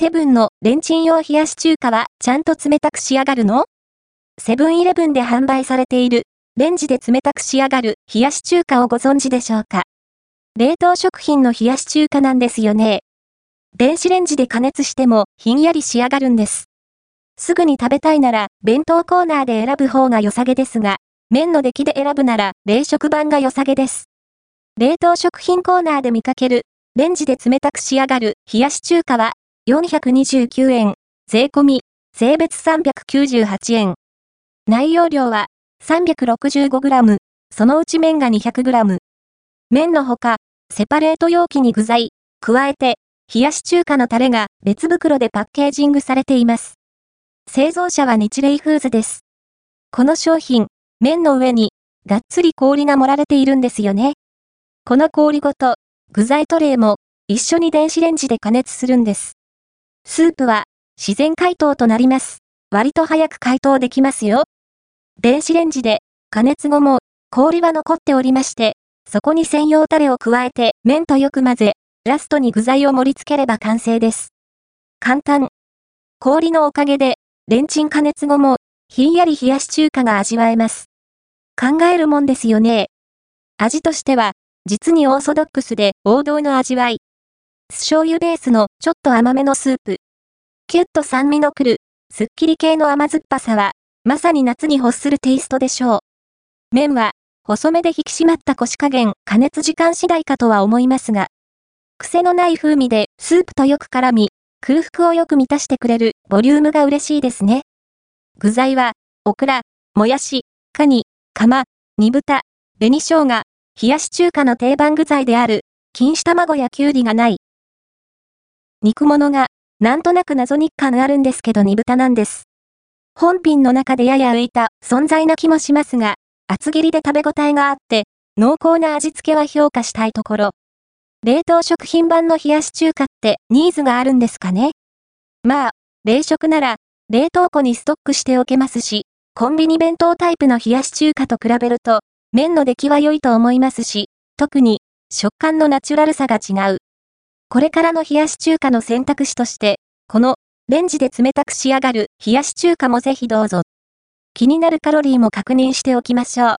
セブンのレンチン用冷やし中華はちゃんと冷たく仕上がるの？セブンイレブンで販売されているレンジで冷たく仕上がる冷やし中華をご存知でしょうか？冷凍食品の冷やし中華なんですよね。電子レンジで加熱してもひんやり仕上がるんです。すぐに食べたいなら弁当コーナーで選ぶ方が良さげですが、麺の出来で選ぶなら冷食版が良さげです。冷凍食品コーナーで見かけるレンジで冷たく仕上がる冷やし中華は429円、税込み、税別398円。内容量は 365g、そのうち麺が 200g。麺のほか、セパレート容器に具材、加えて、冷やし中華のタレが別袋でパッケージングされています。製造者は日霊フーズです。この商品、麺の上に、がっつり氷が盛られているんですよね。この氷ごと、具材トレイも、一緒に電子レンジで加熱するんです。スープは、自然解凍となります。割と早く解凍できますよ。電子レンジで、加熱後も、氷は残っておりまして、そこに専用タレを加えて麺とよく混ぜ、ラストに具材を盛り付ければ完成です。簡単。氷のおかげで、レンチン加熱後も、ひんやり冷やし中華が味わえます。考えるもんですよね。味としては、実にオーソドックスで王道の味わい。酢醤油ベースのちょっと甘めのスープ。キュッと酸味のくる、すっきり系の甘酸っぱさは、まさに夏に欲するテイストでしょう。麺は、細めで引き締まった腰加減、加熱時間次第かとは思いますが、癖のない風味でスープとよく絡み、空腹をよく満たしてくれるボリュームが嬉しいですね。具材は、オクラ、もやし、カニ、カマ、煮豚、紅生姜、冷やし中華の定番具材である、錦糸卵やきゅうりがない。肉物が、なんとなく謎肉感あるんですけど煮豚なんです。本品の中でやや浮いた存在な気もしますが、厚切りで食べ応えがあって、濃厚な味付けは評価したいところ。冷凍食品版の冷やし中華ってニーズがあるんですかね？まあ、冷食なら、冷凍庫にストックしておけますし、コンビニ弁当タイプの冷やし中華と比べると、麺の出来は良いと思いますし、特に、食感のナチュラルさが違う。これからの冷やし中華の選択肢として、この、レンジで冷たく仕上がる冷やし中華もぜひどうぞ。気になるカロリーも確認しておきましょう。